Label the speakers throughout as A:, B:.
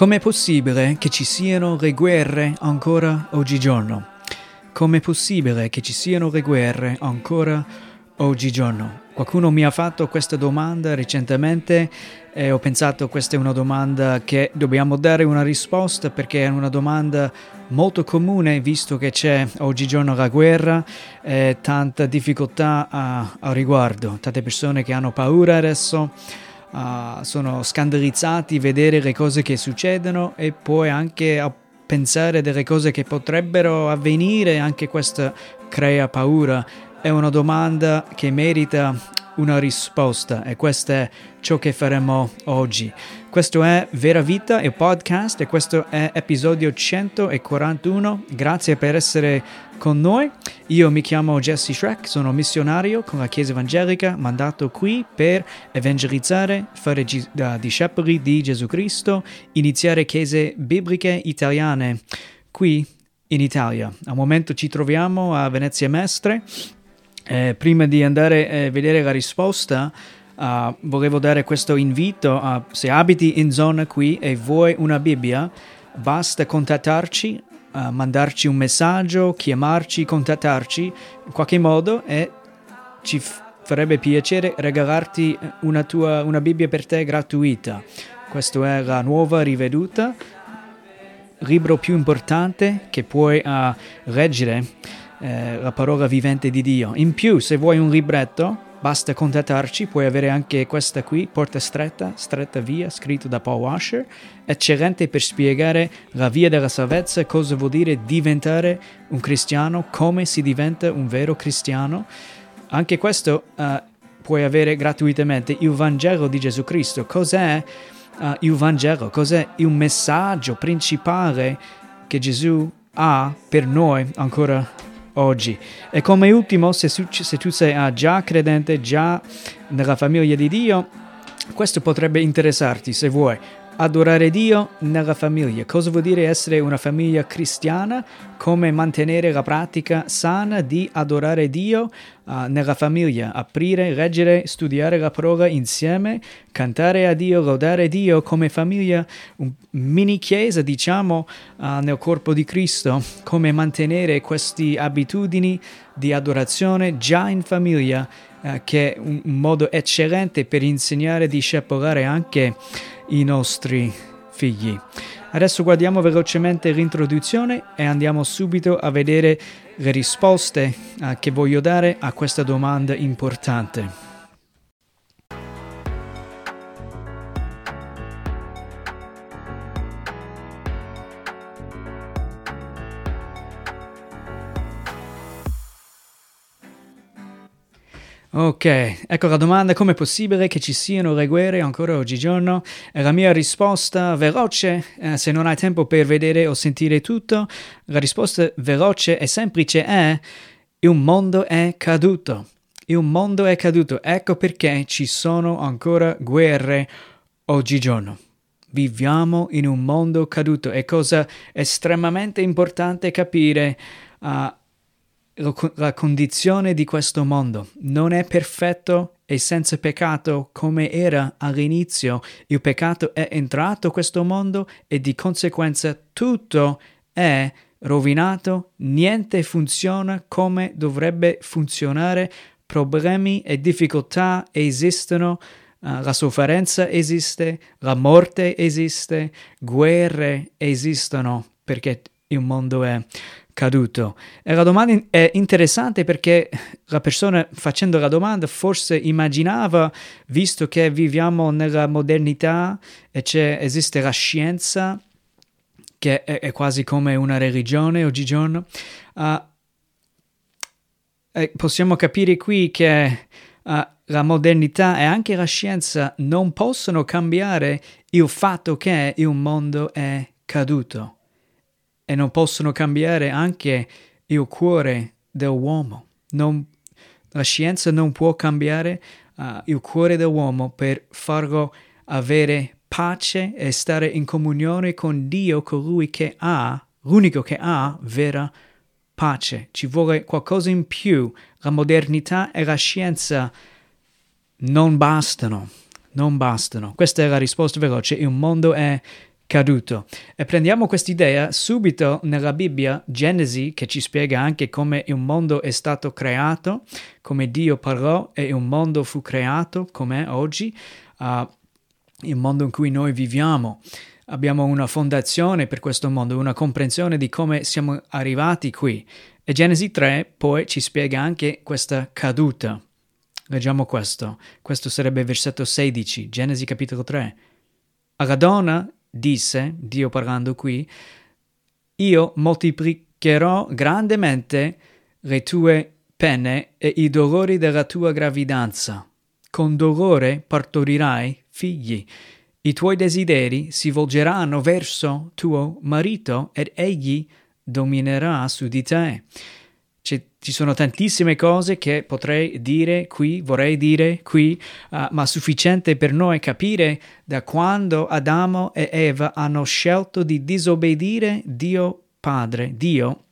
A: Com'è possibile che ci siano le guerre ancora oggigiorno? Com'è possibile che ci siano le guerre ancora oggigiorno? Qualcuno mi ha fatto questa domanda recentemente e ho pensato questa è una domanda che dobbiamo dare una risposta perché è una domanda molto comune visto che c'è oggigiorno la guerra e tanta difficoltà a, a riguardo, tante persone che hanno paura adesso uh, sono scandalizzati vedere le cose che succedono e poi anche a pensare delle cose che potrebbero avvenire, anche questo crea paura. È una domanda che merita una risposta e questo è ciò che faremo oggi. Questo è Vera Vita, il podcast e questo è episodio 141. Grazie per essere con noi. Io mi chiamo Jesse Shrek, sono missionario con la Chiesa Evangelica, mandato qui per evangelizzare, fare gi- uh, discepoli di Gesù Cristo, iniziare chiese bibliche italiane qui in Italia. Al momento ci troviamo a Venezia Mestre eh, prima di andare a vedere la risposta, uh, volevo dare questo invito. Uh, se abiti in zona qui e vuoi una Bibbia, basta contattarci, uh, mandarci un messaggio, chiamarci, contattarci in qualche modo e ci f- farebbe piacere regalarti una, tua, una Bibbia per te gratuita. Questa è la nuova riveduta, libro più importante che puoi leggere eh, la parola vivente di Dio. In più, se vuoi un libretto, basta contattarci, puoi avere anche questa qui, Porta stretta, stretta via, scritto da Paul Washer, eccellente per spiegare la via della salvezza, cosa vuol dire diventare un cristiano, come si diventa un vero cristiano. Anche questo uh, puoi avere gratuitamente il Vangelo di Gesù Cristo. Cos'è uh, il Vangelo? Cos'è il messaggio principale che Gesù ha per noi ancora oggi. E come ultimo, se, se tu sei ah, già credente, già nella famiglia di Dio, questo potrebbe interessarti se vuoi adorare Dio nella famiglia. Cosa vuol dire essere una famiglia cristiana? Come mantenere la pratica sana di adorare Dio uh, nella famiglia, aprire, leggere, studiare la parola insieme, cantare a Dio, lodare Dio come famiglia, un mini chiesa diciamo uh, nel corpo di Cristo, come mantenere queste abitudini di adorazione già in famiglia, uh, che è un, modo eccellente per insegnare e discepolare anche i nostri figli. Adesso guardiamo velocemente l'introduzione e andiamo subito a vedere le risposte uh, che voglio dare a questa domanda importante. Ok, ecco la domanda, come è possibile che ci siano le guerre ancora oggigiorno? E la mia risposta veloce, eh, se non hai tempo per vedere o sentire tutto, la risposta veloce e semplice è il mondo è caduto. Il mondo è caduto, ecco perché ci sono ancora guerre oggigiorno. Viviamo in un mondo caduto, è cosa estremamente importante capire. Uh, la condizione di questo mondo non è perfetto e senza peccato come era all'inizio. Il peccato è entrato in questo mondo e di conseguenza tutto è rovinato, niente funziona come dovrebbe funzionare, problemi e difficoltà esistono, uh, la sofferenza esiste, la morte esiste, guerre esistono perché il mondo è caduto. E la domanda è interessante perché la persona facendo la domanda forse immaginava, visto che viviamo nella modernità e esiste la scienza, che è, è, quasi come una religione oggigiorno, uh, possiamo capire qui che uh, la modernità e anche la scienza non possono cambiare il fatto che il mondo è caduto e non possono cambiare anche il cuore dell'uomo. Non, la scienza non può cambiare uh, il cuore dell'uomo per farlo avere pace e stare in comunione con Dio, colui che ha, l'unico che ha vera pace. Ci vuole qualcosa in più. La modernità e la scienza non bastano, non bastano. Questa è la risposta veloce. Il mondo è caduto. E prendiamo quest'idea subito nella Bibbia, Genesi, che ci spiega anche come un mondo è stato creato, come Dio parlò e un mondo fu creato, come oggi, uh, il mondo in cui noi viviamo. Abbiamo una fondazione per questo mondo, una comprensione di come siamo arrivati qui. E Genesi 3 poi ci spiega anche questa caduta. Leggiamo questo. Questo sarebbe versetto 16, Genesi capitolo 3. Alla donna disse, Dio parlando qui, io moltiplicherò grandemente le tue pene e i dolori della tua gravidanza. Con dolore partorirai figli. I tuoi desideri si volgeranno verso tuo marito ed egli dominerà su di te. Ci sono tantissime cose che potrei dire qui, vorrei dire qui, uh, ma sufficiente per noi capire da quando Adamo e Eva hanno scelto di disobbedire Dio Padre, Dio,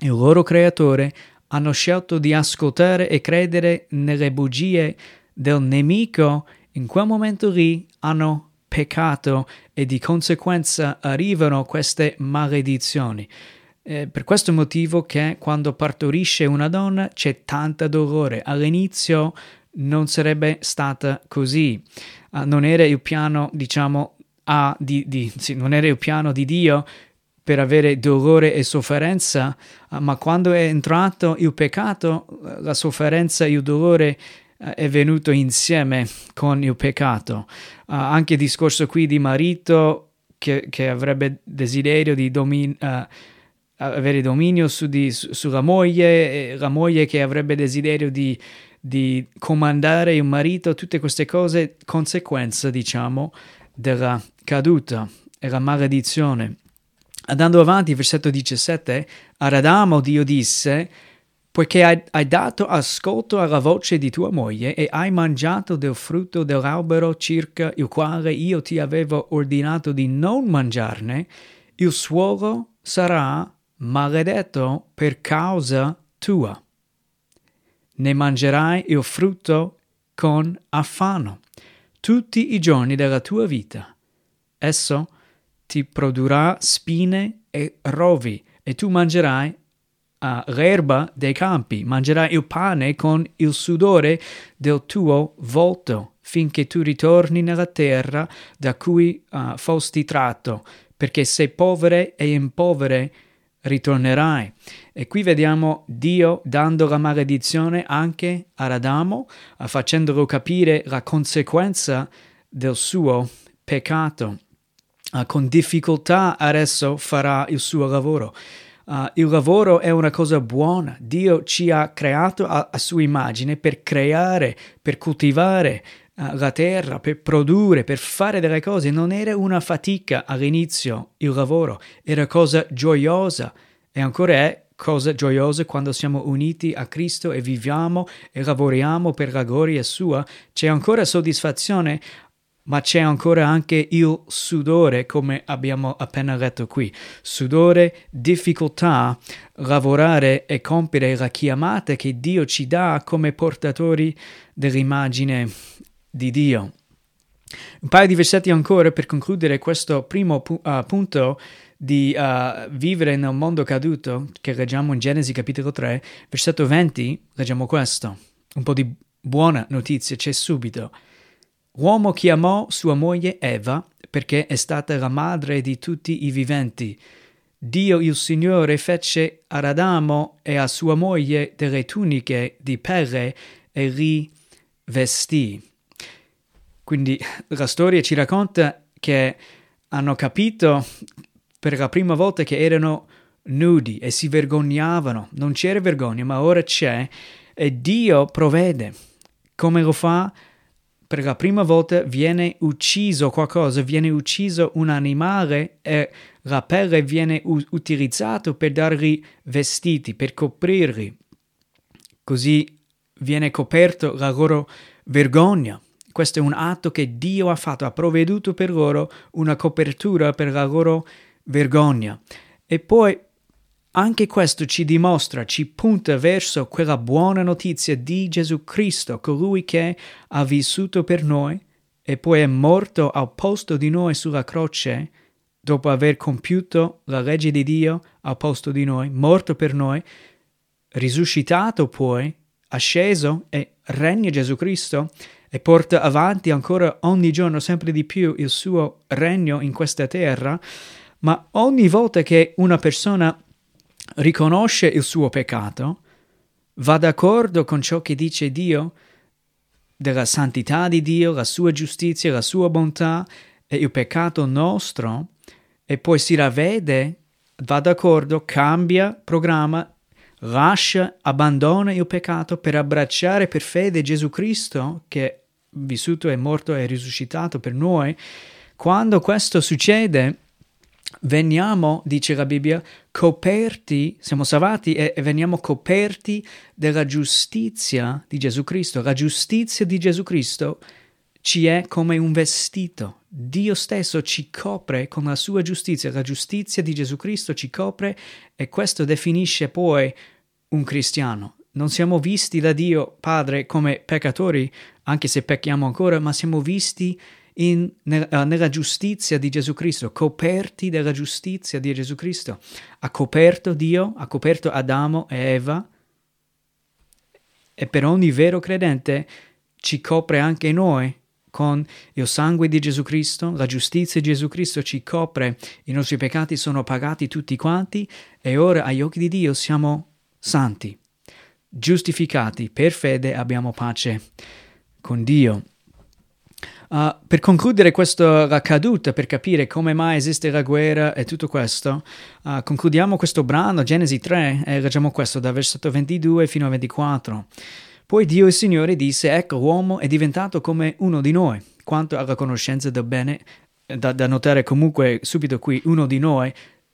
A: il loro creatore, hanno scelto di ascoltare e credere nelle bugie del nemico, in quel momento lì hanno peccato e di conseguenza arrivano queste maledizioni. Eh, per questo motivo che quando partorisce una donna c'è tanta dolore. All'inizio non sarebbe stata così. Uh, non era il piano, diciamo, A di, di sì, non era il piano di Dio per avere dolore e sofferenza, uh, ma quando è entrato il peccato, la sofferenza e il dolore uh, è venuto insieme con il peccato. anche il discorso qui di marito che, che avrebbe desiderio di dominare avere dominio su di, su, sulla moglie, la moglie che avrebbe desiderio di, di comandare il marito, tutte queste cose, conseguenza, diciamo, della caduta e la maledizione. Andando avanti, versetto 17, ad Adamo Dio disse, poiché hai, hai, dato ascolto alla voce di tua moglie e hai mangiato del frutto dell'albero circa il quale io ti avevo ordinato di non mangiarne, il suolo sarà maledetto per causa tua. Ne mangerai il frutto con affanno tutti i giorni della tua vita. Esso ti produrrà spine e rovi, e tu mangerai uh, l'erba dei campi, mangerai il pane con il sudore del tuo volto, finché tu ritorni nella terra da cui uh, fosti tratto, perché sei povere e in povere ritornerai. E qui vediamo Dio dando la maledizione anche ad Adamo, facendolo capire la conseguenza del suo peccato. Uh, con difficoltà adesso farà il suo lavoro. Uh, il lavoro è una cosa buona. Dio ci ha creato a, a sua immagine per creare, per coltivare, la terra per produrre, per fare delle cose, non era una fatica all'inizio il lavoro, era cosa gioiosa e ancora è cosa gioiosa quando siamo uniti a Cristo e viviamo e lavoriamo per la gloria sua, c'è ancora soddisfazione, ma c'è ancora anche il sudore, come abbiamo appena letto qui. Sudore, difficoltà, lavorare e compiere la chiamata che Dio ci dà come portatori dell'immagine di Dio. Un paio di versetti ancora per concludere questo primo pu- uh, punto di uh, vivere nel mondo caduto, che leggiamo in Genesi capitolo 3, versetto 20, leggiamo questo. Un po' di buona notizia c'è subito. L'uomo chiamò sua moglie Eva perché è stata la madre di tutti i viventi. Dio il Signore fece ad Adamo e a sua moglie delle tuniche di pelle e li vestì. Quindi la storia ci racconta che hanno capito per la prima volta che erano nudi e si vergognavano. Non c'era vergogna, ma ora c'è e Dio provvede. Come lo fa? Per la prima volta viene ucciso qualcosa, viene ucciso un animale e la pelle viene u- utilizzata per dargli vestiti, per coprirli. Così viene coperto la loro vergogna. Questo è un atto che Dio ha fatto, ha provveduto per loro una copertura per la loro vergogna. E poi anche questo ci dimostra, ci punta verso quella buona notizia di Gesù Cristo, colui che ha vissuto per noi e poi è morto al posto di noi sulla croce dopo aver compiuto la legge di Dio al posto di noi, morto per noi, risuscitato poi, asceso e regna Gesù Cristo e porta avanti ancora ogni giorno sempre di più il suo regno in questa terra, ma ogni volta che una persona riconosce il suo peccato, va d'accordo con ciò che dice Dio, della santità di Dio, la sua giustizia, la sua bontà e il peccato nostro, e poi si ravvede, va d'accordo, cambia programma, lascia, abbandona il peccato per abbracciare per fede Gesù Cristo che vissuto e morto e risuscitato per noi. Quando questo succede, veniamo, dice la Bibbia, coperti, siamo salvati e, e, veniamo coperti della giustizia di Gesù Cristo. La giustizia di Gesù Cristo ci è come un vestito. Dio stesso ci copre con la sua giustizia. La giustizia di Gesù Cristo ci copre e questo definisce poi un cristiano. Non siamo visti da Dio Padre come peccatori, anche se pecchiamo ancora, ma siamo visti in, nella, nella giustizia di Gesù Cristo, coperti dalla giustizia di Gesù Cristo. Ha coperto Dio, ha coperto Adamo e Eva. E per ogni vero credente ci copre anche noi con il sangue di Gesù Cristo, la giustizia di Gesù Cristo ci copre, i nostri peccati sono pagati tutti quanti e ora agli occhi di Dio siamo santi, giustificati per fede abbiamo pace con Dio. Uh, per concludere questa caduta, per capire come mai esiste la guerra e tutto questo, uh, concludiamo questo brano, Genesi 3, e leggiamo questo da versetto 22 fino a 24. Poi Dio il Signore disse, ecco l'uomo è diventato come uno di noi, quanto alla conoscenza del bene, da, da notare comunque subito qui, uno di noi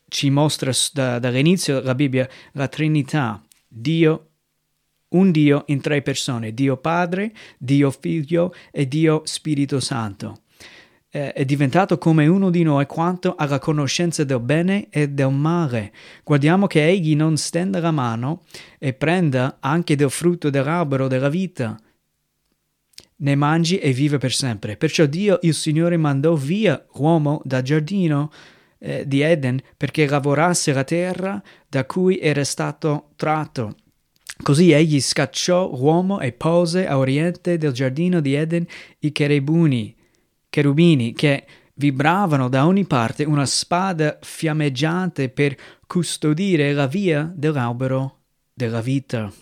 A: ci mostra da, dall'inizio la Bibbia la Trinità, Dio un Dio in tre persone, Dio Padre, Dio Figlio e Dio Spirito Santo. Eh, è diventato come uno di noi quanto alla conoscenza del bene e del male. Guardiamo che egli non stenda la mano e prenda anche del frutto dell'albero della vita. Ne mangi e vive per sempre. Perciò Dio, il Signore, mandò via l'uomo dal giardino eh, di Eden perché lavorasse la terra da cui era stato tratto. Così egli scacciò l'uomo e pose a oriente del giardino di Eden i cherubini, cherubini che vibravano da ogni parte una spada fiammeggiante per custodire la via dell'albero della vita.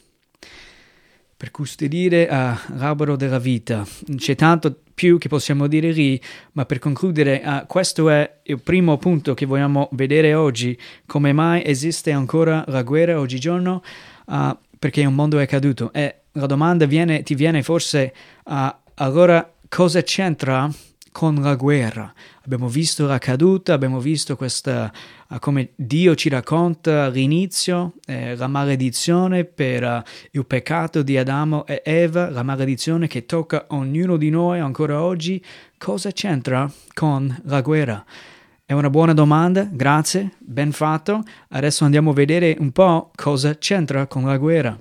A: Per custodire uh, l'albero della vita. C'è tanto più che possiamo dire lì, ma per concludere, uh, questo è il primo punto che vogliamo vedere oggi. Come mai esiste ancora la guerra oggigiorno? Uh, perché un mondo è caduto. E la domanda viene, ti viene forse, uh, allora cosa c'entra con la guerra? Abbiamo visto la caduta, abbiamo visto questa, uh, come Dio ci racconta all'inizio, eh, la maledizione per uh, il peccato di Adamo e Eva, la maledizione che tocca ognuno di noi ancora oggi. Cosa c'entra con la guerra? È una buona domanda, grazie, ben fatto. Adesso andiamo a vedere un po' cosa c'entra con la guerra.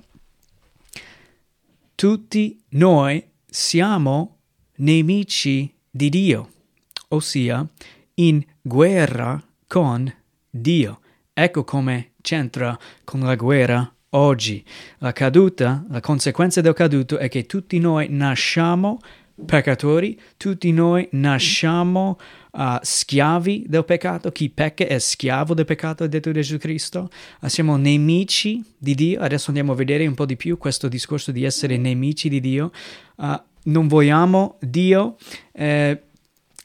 A: Tutti noi siamo nemici di Dio, ossia in guerra con Dio. Ecco come c'entra con la guerra oggi. La caduta, la conseguenza del caduto è che tutti noi nasciamo peccatori, tutti noi nasciamo uh, schiavi del peccato, chi pecca è schiavo del peccato, è detto Gesù Cristo, uh, siamo nemici di Dio, adesso andiamo a vedere un po' di più questo discorso di essere nemici di Dio, uh, non vogliamo Dio, eh,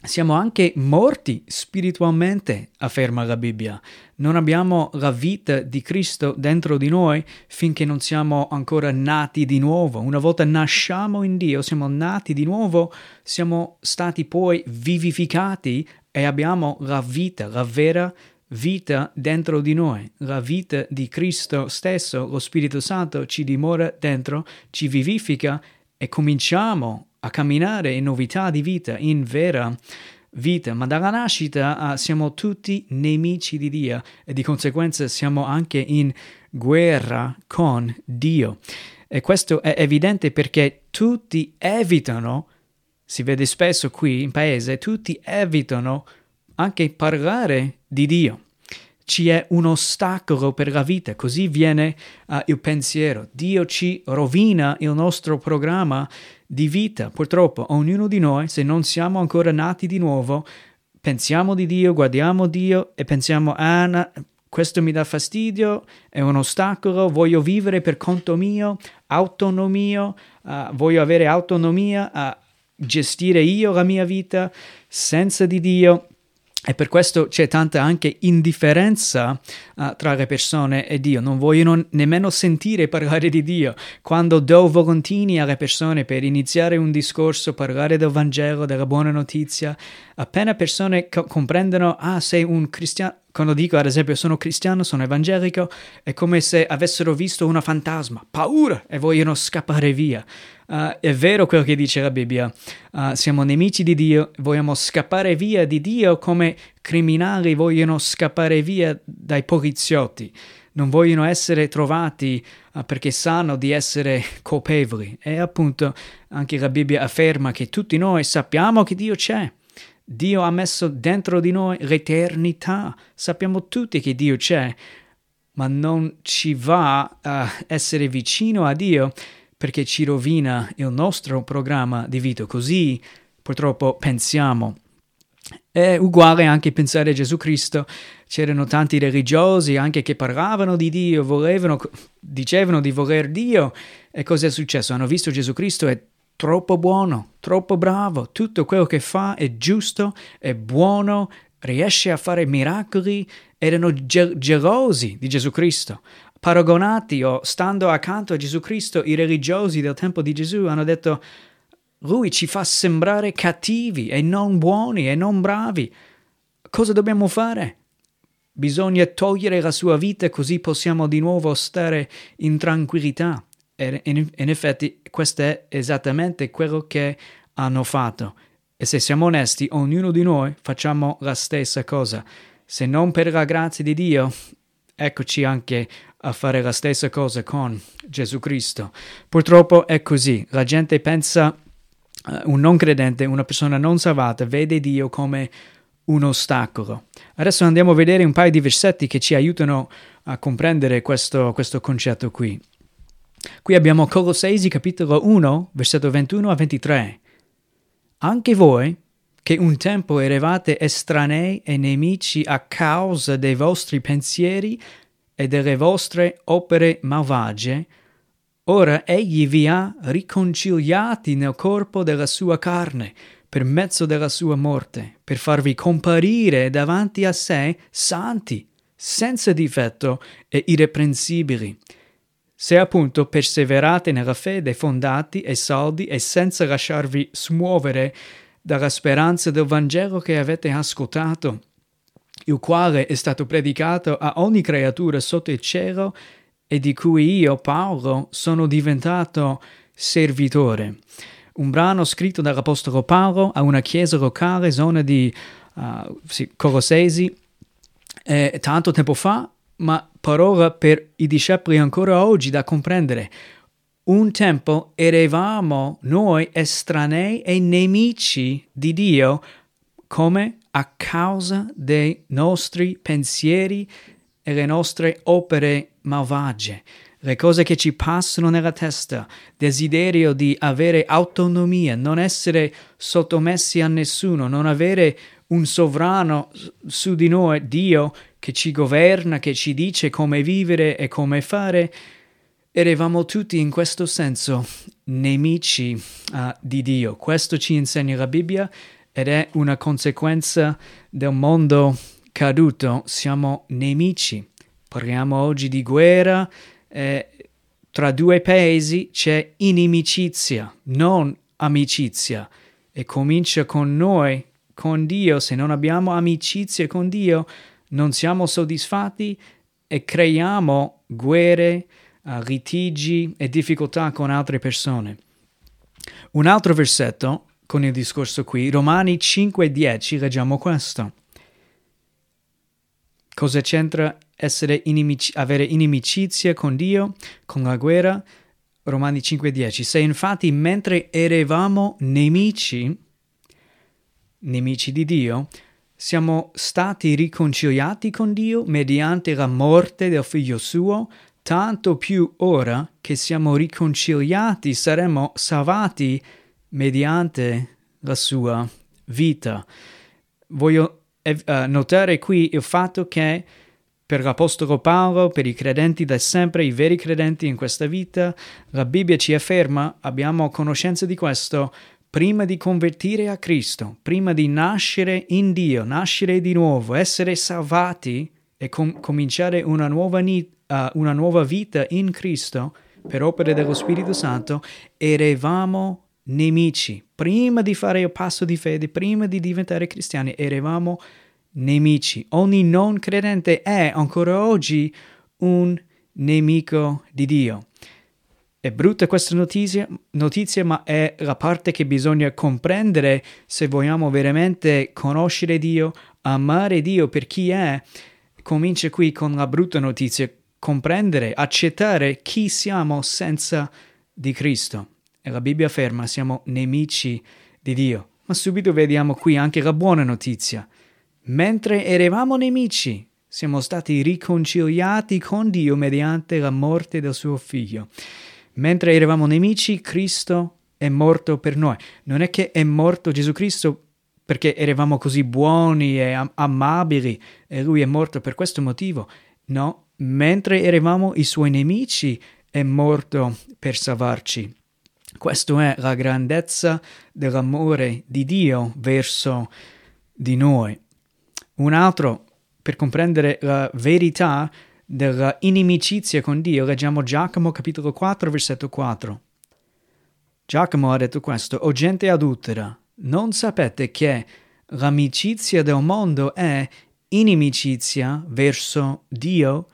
A: siamo anche morti spiritualmente, afferma la Bibbia. Non abbiamo la vita di Cristo dentro di noi finché non siamo ancora nati di nuovo. Una volta nasciamo in Dio, siamo nati di nuovo, siamo stati poi vivificati e abbiamo la vita, la vera vita dentro di noi. La vita di Cristo stesso, lo Spirito Santo ci dimora dentro, ci vivifica e cominciamo a camminare in novità di vita, in vera vita, ma dalla nascita uh, siamo tutti nemici di Dio e di conseguenza siamo anche in guerra con Dio. E questo è evidente perché tutti evitano, si vede spesso qui in paese, tutti evitano anche parlare di Dio ci è un ostacolo per la vita, così viene uh, il pensiero. Dio ci rovina il nostro programma di vita. Purtroppo ognuno di noi, se non siamo ancora nati di nuovo, pensiamo di Dio, guardiamo Dio e pensiamo, ah, na, questo mi dà fastidio, è un ostacolo, voglio vivere per conto mio, autonomia, uh, voglio avere autonomia a gestire io la mia vita senza di Dio. E per questo c'è tanta anche indifferenza uh, tra le persone e Dio, non vogliono nemmeno sentire parlare di Dio. Quando do volontini alle persone per iniziare un discorso, parlare del Vangelo, della buona notizia, appena persone co- comprendono, ah, sei un cristiano, quando dico ad esempio sono cristiano, sono evangelico, è come se avessero visto una fantasma, paura e vogliono scappare via. Uh, è vero quello che dice la Bibbia, uh, siamo nemici di Dio, vogliamo scappare via di Dio come criminali vogliono scappare via dai poliziotti, non vogliono essere trovati uh, perché sanno di essere colpevoli. E appunto anche la Bibbia afferma che tutti noi sappiamo che Dio c'è Dio ha messo dentro di noi l'eternità. Sappiamo tutti che Dio c'è, ma non ci va a essere vicino a Dio perché ci rovina il nostro programma di vita. Così purtroppo pensiamo. È uguale anche pensare a Gesù Cristo. C'erano tanti religiosi anche che parlavano di Dio, volevano, dicevano di voler Dio. E cosa è successo? Hanno visto Gesù Cristo e troppo buono, troppo bravo, tutto quello che fa è giusto, è buono, riesce a fare miracoli, erano ge- gelosi di Gesù Cristo. Paragonati o stando accanto a Gesù Cristo, i religiosi del tempo di Gesù hanno detto lui ci fa sembrare cattivi e non buoni e non bravi. Cosa dobbiamo fare? Bisogna togliere la sua vita così possiamo di nuovo stare in tranquillità. E in, in effetti questo è esattamente quello che hanno fatto. E se siamo onesti, ognuno di noi facciamo la stessa cosa. Se non per la grazia di Dio, eccoci anche a fare la stessa cosa con Gesù Cristo. Purtroppo è così. La gente pensa, uh, un non credente, una persona non salvata, vede Dio come un ostacolo. Adesso andiamo a vedere un paio di versetti che ci aiutano a comprendere questo, questo concetto qui. Qui abbiamo Colossesi capitolo 1, versetto 21 a 23. Anche voi, che un tempo eravate estranei e nemici a causa dei vostri pensieri e delle vostre opere malvagie, ora egli vi ha riconciliati nel corpo della sua carne, per mezzo della sua morte, per farvi comparire davanti a sé santi, senza difetto e irreprensibili se appunto perseverate nella fede, fondati e saldi e senza lasciarvi smuovere dalla speranza del Vangelo che avete ascoltato, il quale è stato predicato a ogni creatura sotto il cielo e di cui io, Paolo, sono diventato servitore. Un brano scritto dall'Apostolo Paolo a una chiesa locale, zona di uh, sì, Colossesi, eh, tanto tempo fa, ma parola per i discepoli ancora oggi da comprendere. Un tempo eravamo noi estranei e nemici di Dio come a causa dei nostri pensieri e le nostre opere malvagie, le cose che ci passano nella testa, desiderio di avere autonomia, non essere sottomessi a nessuno, non avere un sovrano su di noi, Dio, che ci governa, che ci dice come vivere e come fare, eravamo tutti in questo senso nemici uh, di Dio. Questo ci insegna la Bibbia ed è una conseguenza del mondo caduto. Siamo nemici. Parliamo oggi di guerra. Eh, tra due paesi c'è inimicizia, non amicizia. E comincia con noi, con Dio. Se non abbiamo amicizia con Dio, non siamo soddisfatti e creiamo guerre, uh, litigi e difficoltà con altre persone. Un altro versetto con il discorso qui, Romani 5:10, leggiamo questo. Cosa c'entra inimici- avere inimicizia con Dio, con la guerra? Romani 5:10. Se infatti mentre eravamo nemici, nemici di Dio, siamo stati riconciliati con Dio mediante la morte del figlio suo, tanto più ora che siamo riconciliati saremo salvati mediante la sua vita. Voglio eh, notare qui il fatto che per l'Apostolo Paolo, per i credenti da sempre, i veri credenti in questa vita, la Bibbia ci afferma, abbiamo conoscenza di questo, prima di convertire a Cristo, prima di nascere in Dio, nascere di nuovo, essere salvati e com- cominciare una nuova, ni- uh, una nuova vita in Cristo per opere dello Spirito Santo, eravamo nemici. Prima di fare il passo di fede, prima di diventare cristiani, eravamo nemici. Ogni non credente è ancora oggi un nemico di Dio. È brutta questa notizia, notizia, ma è la parte che bisogna comprendere se vogliamo veramente conoscere Dio, amare Dio per chi è. Comincia qui con la brutta notizia, comprendere, accettare chi siamo senza di Cristo. E la Bibbia afferma siamo nemici di Dio. Ma subito vediamo qui anche la buona notizia. Mentre eravamo nemici, siamo stati riconciliati con Dio mediante la morte del suo figlio. Mentre eravamo nemici, Cristo è morto per noi. Non è che è morto Gesù Cristo perché eravamo così buoni e am- amabili e lui è morto per questo motivo. No, mentre eravamo i suoi nemici, è morto per salvarci. Questa è la grandezza dell'amore di Dio verso di noi. Un altro, per comprendere la verità della inimicizia con Dio, leggiamo Giacomo capitolo 4, versetto 4. Giacomo ha detto questo, o gente adultera, non sapete che l'amicizia del mondo è inimicizia verso Dio?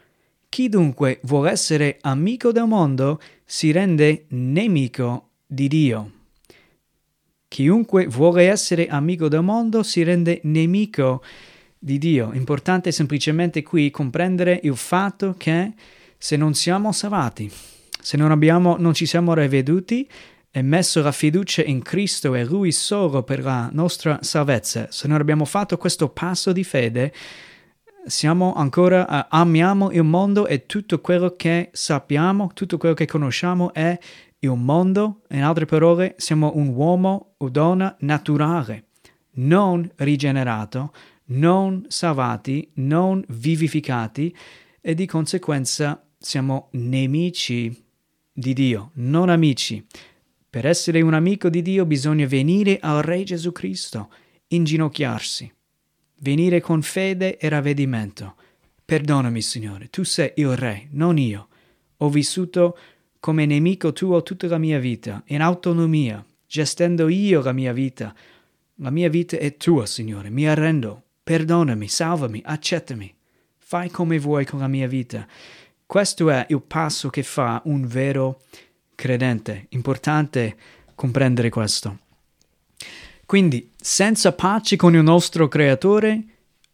A: Chi dunque vuole essere amico del mondo si rende nemico di Dio. Chiunque vuole essere amico del mondo si rende nemico di Dio. Importante semplicemente qui comprendere il fatto che se non siamo salvati, se non, abbiamo, non ci siamo riveduti e messo la fiducia in Cristo e Lui solo per la nostra salvezza, se non abbiamo fatto questo passo di fede, siamo ancora, uh, amiamo il mondo e tutto quello che sappiamo, tutto quello che conosciamo è il mondo, in altre parole, siamo un uomo o donna naturale, non rigenerato, non salvati, non vivificati e di conseguenza siamo nemici di Dio, non amici. Per essere un amico di Dio bisogna venire al Re Gesù Cristo, inginocchiarsi, venire con fede e ravvedimento. Perdonami, Signore, tu sei il Re, non io. Ho vissuto come nemico tuo tutta la mia vita, in autonomia, gestendo io la mia vita. La mia vita è tua, Signore, mi arrendo. Perdonami, salvami, accettami. Fai come vuoi con la mia vita. Questo è il passo che fa un vero credente. Importante comprendere questo. Quindi, senza pace con il nostro Creatore,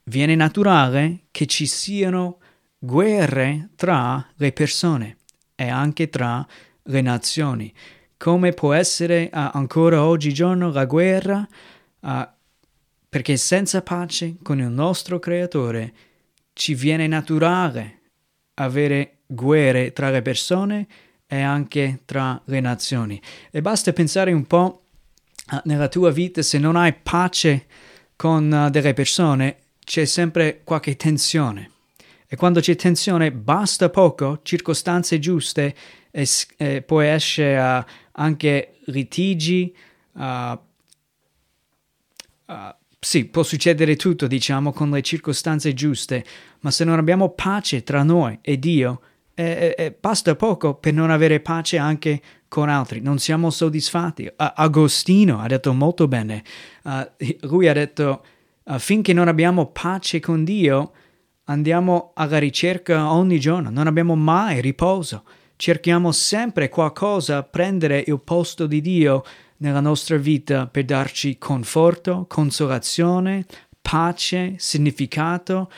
A: viene naturale che ci siano guerre tra le persone e anche tra le nazioni. Come può essere uh, ancora oggigiorno la guerra? Uh, perché senza pace con il nostro Creatore ci viene naturale avere guerre tra le persone e anche tra le nazioni. E basta pensare un po' nella tua vita, se non hai pace con delle persone, c'è sempre qualche tensione e quando c'è tensione basta poco, circostanze giuste, e, e poi esce uh, anche litigi. Uh, uh, sì, può succedere tutto, diciamo, con le circostanze giuste, ma se non abbiamo pace tra noi e Dio, eh, eh, basta poco per non avere pace anche con altri. Non siamo soddisfatti. Agostino ha detto molto bene. lui ha detto, finché non abbiamo pace con Dio, Andiamo alla ricerca ogni giorno, non abbiamo mai riposo. Cerchiamo sempre qualcosa a prendere il posto di Dio nella nostra vita per darci conforto, consolazione, pace, significato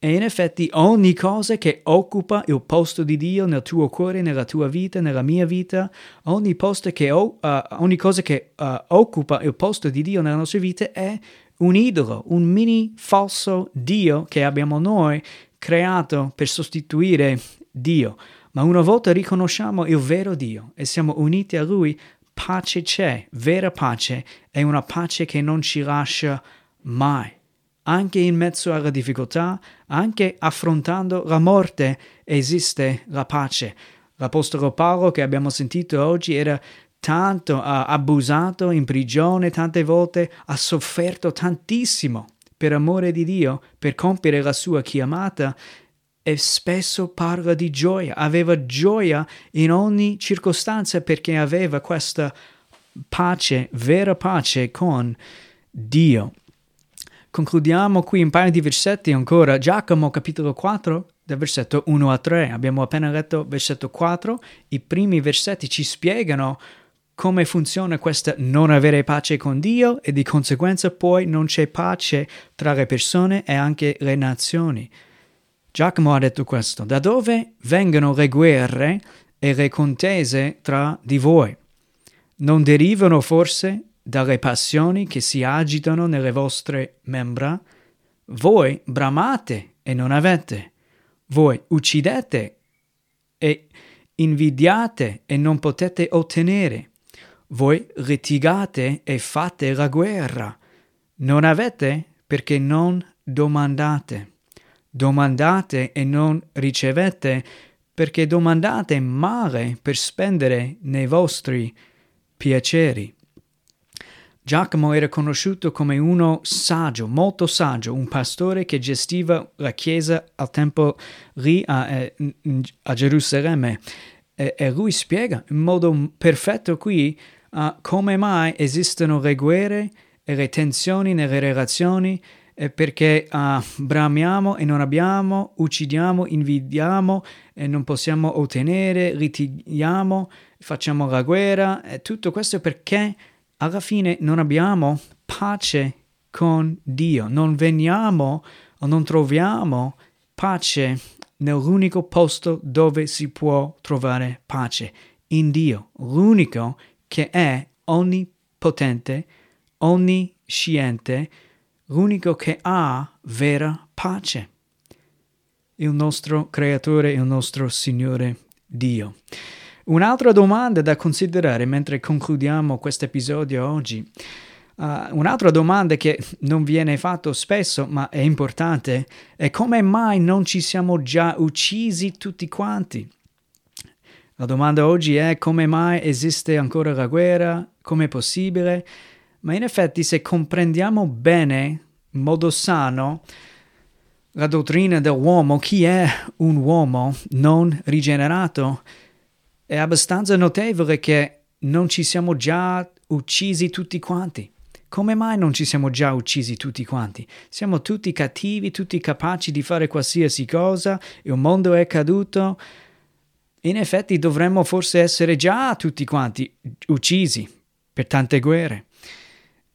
A: e in effetti ogni cosa che occupa il posto di Dio nel tuo cuore, nella tua vita, nella mia vita, ogni, che, uh, ogni cosa che uh, occupa il posto di Dio nella nostra vita è un idolo, un mini falso Dio che abbiamo noi creato per sostituire Dio. Ma una volta riconosciamo il vero Dio e siamo uniti a Lui, pace c'è, vera pace, è una pace che non ci lascia mai. Anche in mezzo alla difficoltà, anche affrontando la morte, esiste la pace. L'Apostolo Paolo che abbiamo sentito oggi era tanto ha abusato in prigione tante volte, ha sofferto tantissimo per amore di Dio, per compiere la sua chiamata e spesso parla di gioia, aveva gioia in ogni circostanza perché aveva questa pace, vera pace con Dio. Concludiamo qui un paio di versetti ancora, Giacomo capitolo 4, dal versetto 1 a 3. Abbiamo appena letto versetto 4, i primi versetti ci spiegano come funziona questa non avere pace con Dio e di conseguenza poi non c'è pace tra le persone e anche le nazioni. Giacomo ha detto questo, da dove vengono le guerre e le contese tra di voi? Non derivano forse dalle passioni che si agitano nelle vostre membra? Voi bramate e non avete, voi uccidete e invidiate e non potete ottenere voi litigate e fate la guerra. Non avete perché non domandate. Domandate e non ricevete perché domandate male per spendere nei vostri piaceri. Giacomo era conosciuto come uno saggio, molto saggio, un pastore che gestiva la chiesa al tempo lì a, eh, a Gerusalemme. E, e lui spiega in modo perfetto qui uh, come mai esistono le guerre e le tensioni nelle relazioni perché uh, bramiamo e non abbiamo, uccidiamo, invidiamo e non possiamo ottenere, litighiamo, facciamo la guerra, tutto questo perché alla fine non abbiamo pace con Dio, non veniamo o non troviamo pace nell'unico posto dove si può trovare pace, in Dio, l'unico che è onnipotente, onnisciente, l'unico che ha vera pace. Il nostro creatore, il nostro Signore Dio. Un'altra domanda da considerare mentre concludiamo questo episodio oggi. Uh, un'altra domanda che non viene fatta spesso, ma è importante, è come mai non ci siamo già uccisi tutti quanti? La domanda oggi è come mai esiste ancora la guerra, come è possibile, ma in effetti se comprendiamo bene, in modo sano, la dottrina dell'uomo, chi è un uomo non rigenerato, è abbastanza notevole che non ci siamo già uccisi tutti quanti. Come mai non ci siamo già uccisi tutti quanti? Siamo tutti cattivi, tutti capaci di fare qualsiasi cosa, il mondo è caduto, in effetti dovremmo forse essere già tutti quanti uccisi per tante guerre.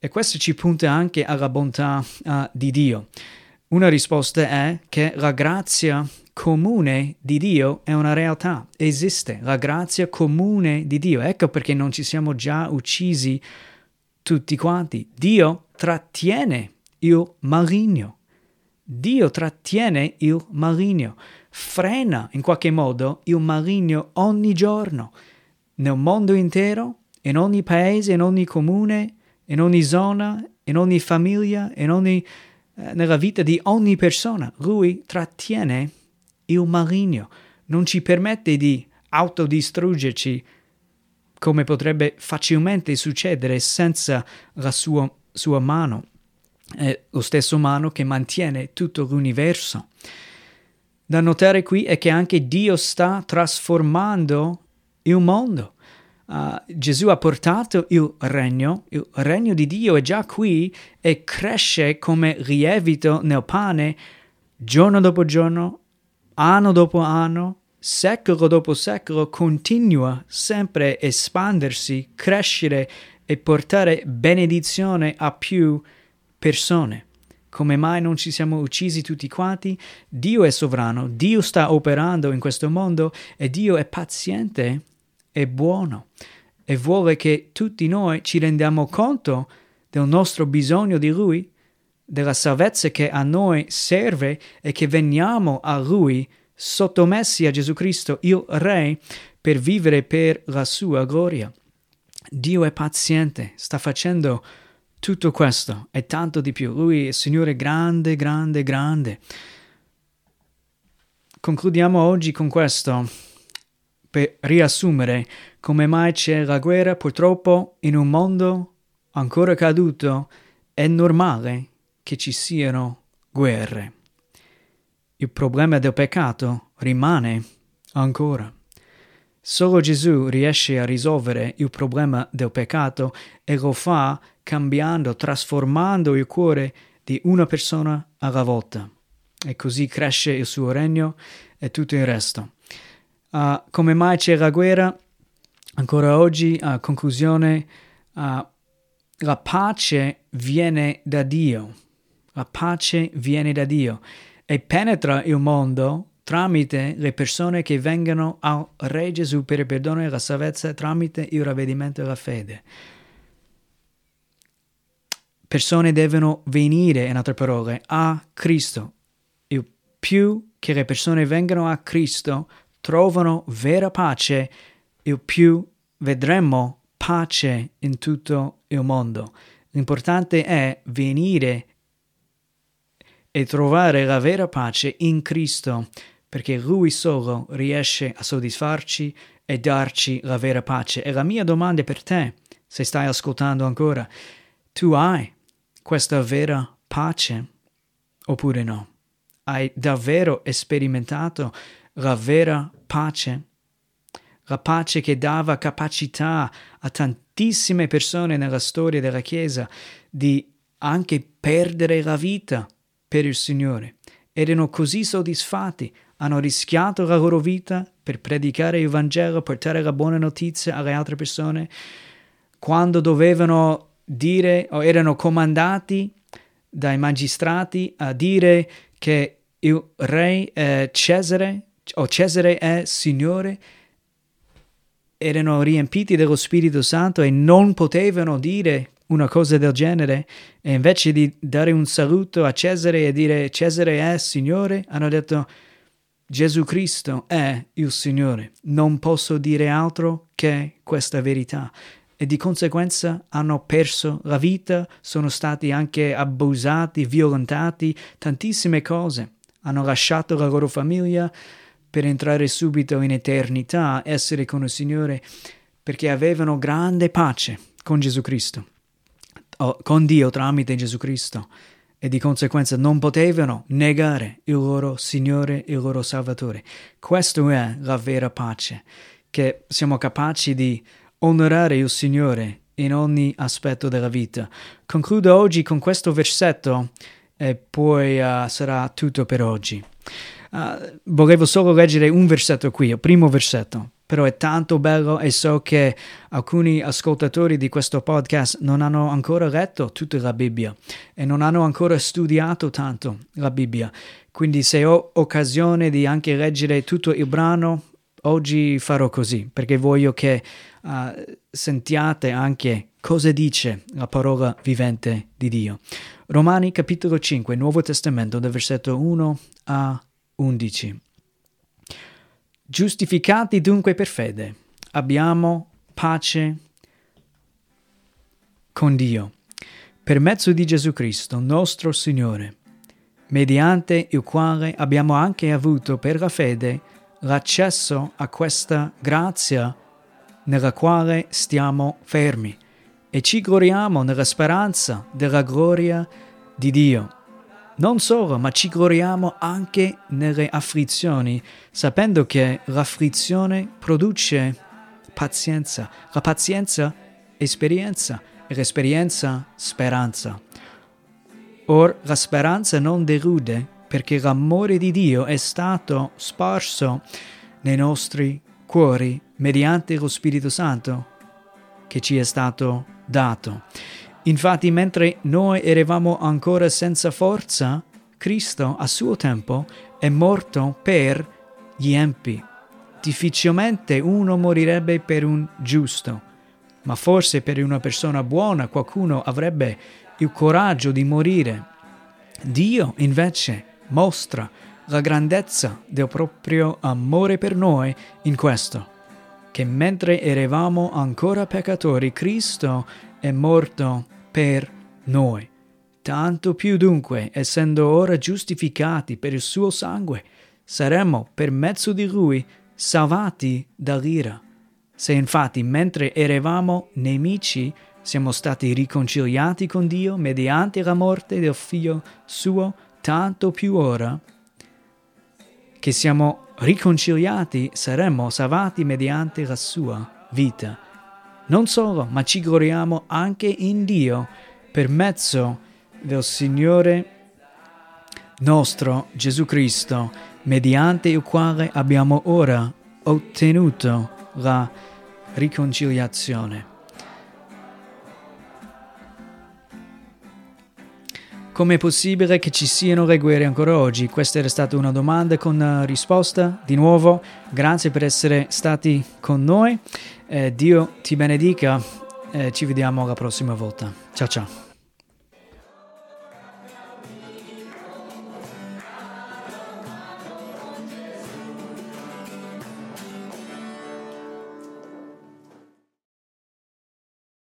A: E questo ci punta anche alla bontà uh, di Dio. Una risposta è che la grazia comune di Dio è una realtà, esiste la grazia comune di Dio. Ecco perché non ci siamo già uccisi tutti quanti. Dio trattiene il maligno. Dio trattiene il maligno frena in qualche modo il maligno ogni giorno, nel mondo intero, in ogni paese, in ogni comune, in ogni zona, in ogni famiglia, in ogni, eh, nella vita di ogni persona. Lui trattiene il maligno, non ci permette di autodistruggerci come potrebbe facilmente succedere senza la sua, sua mano. È lo stesso mano che mantiene tutto l'universo. Da notare qui è che anche Dio sta trasformando il mondo. Uh, Gesù ha portato il regno, il regno di Dio è già qui e cresce come lievito nel pane giorno dopo giorno, anno dopo anno, secolo dopo secolo, continua sempre a espandersi, crescere e portare benedizione a più persone. Come mai non ci siamo uccisi tutti quanti? Dio è sovrano, Dio sta operando in questo mondo e Dio è paziente e buono e vuole che tutti noi ci rendiamo conto del nostro bisogno di Lui, della salvezza che a noi serve e che veniamo a Lui sottomessi a Gesù Cristo, il Re, per vivere per la sua gloria. Dio è paziente, sta facendo tutto questo e tanto di più. Lui è Signore grande, grande, grande. Concludiamo oggi con questo per riassumere come mai c'è la guerra. Purtroppo in un mondo ancora caduto è normale che ci siano guerre. Il problema del peccato rimane ancora. Solo Gesù riesce a risolvere il problema del peccato e lo fa cambiando, trasformando il cuore di una persona alla volta. E così cresce il suo regno e tutto il resto. Uh, come mai c'è la guerra? Ancora oggi, a conclusione, uh, la pace viene da Dio. La pace viene da Dio e penetra il mondo tramite le persone che vengono al Re Gesù per il perdono e la salvezza tramite il ravvedimento e la fede. Persone devono venire, in altre parole, a Cristo. Più che le persone vengano a Cristo, trovano vera pace, il più vedremo pace in tutto il mondo. L'importante è venire e trovare la vera pace in Cristo, perché Lui solo riesce a soddisfarci e darci la vera pace. E la mia domanda per te, se stai ascoltando ancora, tu hai questa vera pace oppure no? Hai davvero sperimentato la vera pace, la pace che dava capacità a tantissime persone nella storia della Chiesa di anche perdere la vita per il Signore. Erano così soddisfatti, hanno rischiato la loro vita per predicare il Vangelo, portare la buona notizia alle altre persone, quando dovevano dire o erano comandati dai magistrati a dire che il re eh, Cesare o Cesare è Signore, erano riempiti dello Spirito Santo e non potevano dire una cosa del genere e invece di dare un saluto a Cesare e dire Cesare è Signore, hanno detto Gesù Cristo è il Signore. Non posso dire altro che questa verità. E di conseguenza hanno perso la vita, sono stati anche abusati, violentati, tantissime cose. Hanno lasciato la loro famiglia, per entrare subito in eternità, essere con il Signore, perché avevano grande pace con Gesù Cristo, con Dio tramite Gesù Cristo, e di conseguenza non potevano negare il loro Signore, il loro Salvatore. Questa è la vera pace, che siamo capaci di onorare il Signore in ogni aspetto della vita. Concludo oggi con questo versetto e poi uh, sarà tutto per oggi. Uh, volevo solo leggere un versetto qui, il primo versetto, però è tanto bello e so che alcuni ascoltatori di questo podcast non hanno ancora letto tutta la Bibbia e non hanno ancora studiato tanto la Bibbia. Quindi se ho occasione di anche leggere tutto il brano, oggi farò così, perché voglio che uh, sentiate anche cosa dice la parola vivente di Dio. Romani capitolo 5, Nuovo Testamento, dal versetto 1 a 11. Giustificati dunque per fede, abbiamo pace con Dio, per mezzo di Gesù Cristo, nostro Signore, mediante il quale abbiamo anche avuto per la fede l'accesso a questa grazia nella quale stiamo fermi e ci gloriamo nella speranza della gloria di Dio. Non solo, ma ci gloriamo anche nelle afflizioni, sapendo che l'afflizione produce pazienza, la pazienza esperienza e l'esperienza speranza. Or la speranza non delude perché l'amore di Dio è stato sparso nei nostri cuori mediante lo Spirito Santo che ci è stato dato. Infatti, mentre noi eravamo ancora senza forza, Cristo a suo tempo è morto per gli empi. Difficilmente uno morirebbe per un giusto, ma forse per una persona buona qualcuno avrebbe il coraggio di morire. Dio invece mostra la grandezza del proprio amore per noi in questo, che mentre eravamo ancora peccatori, Cristo è morto per noi. Tanto più dunque, essendo ora giustificati per il suo sangue, saremo per mezzo di lui salvati dall'ira. Se infatti mentre eravamo nemici siamo stati riconciliati con Dio mediante la morte del Figlio suo, tanto più ora che siamo riconciliati saremo salvati mediante la sua vita. Non solo, ma ci gloriamo anche in Dio per mezzo del Signore nostro Gesù Cristo, mediante il quale abbiamo ora ottenuto la riconciliazione. Come è possibile che ci siano le guerre ancora oggi? Questa era stata una domanda con risposta. Di nuovo, grazie per essere stati con noi. Eh, Dio ti benedica. Eh, ci vediamo la prossima volta. Ciao ciao.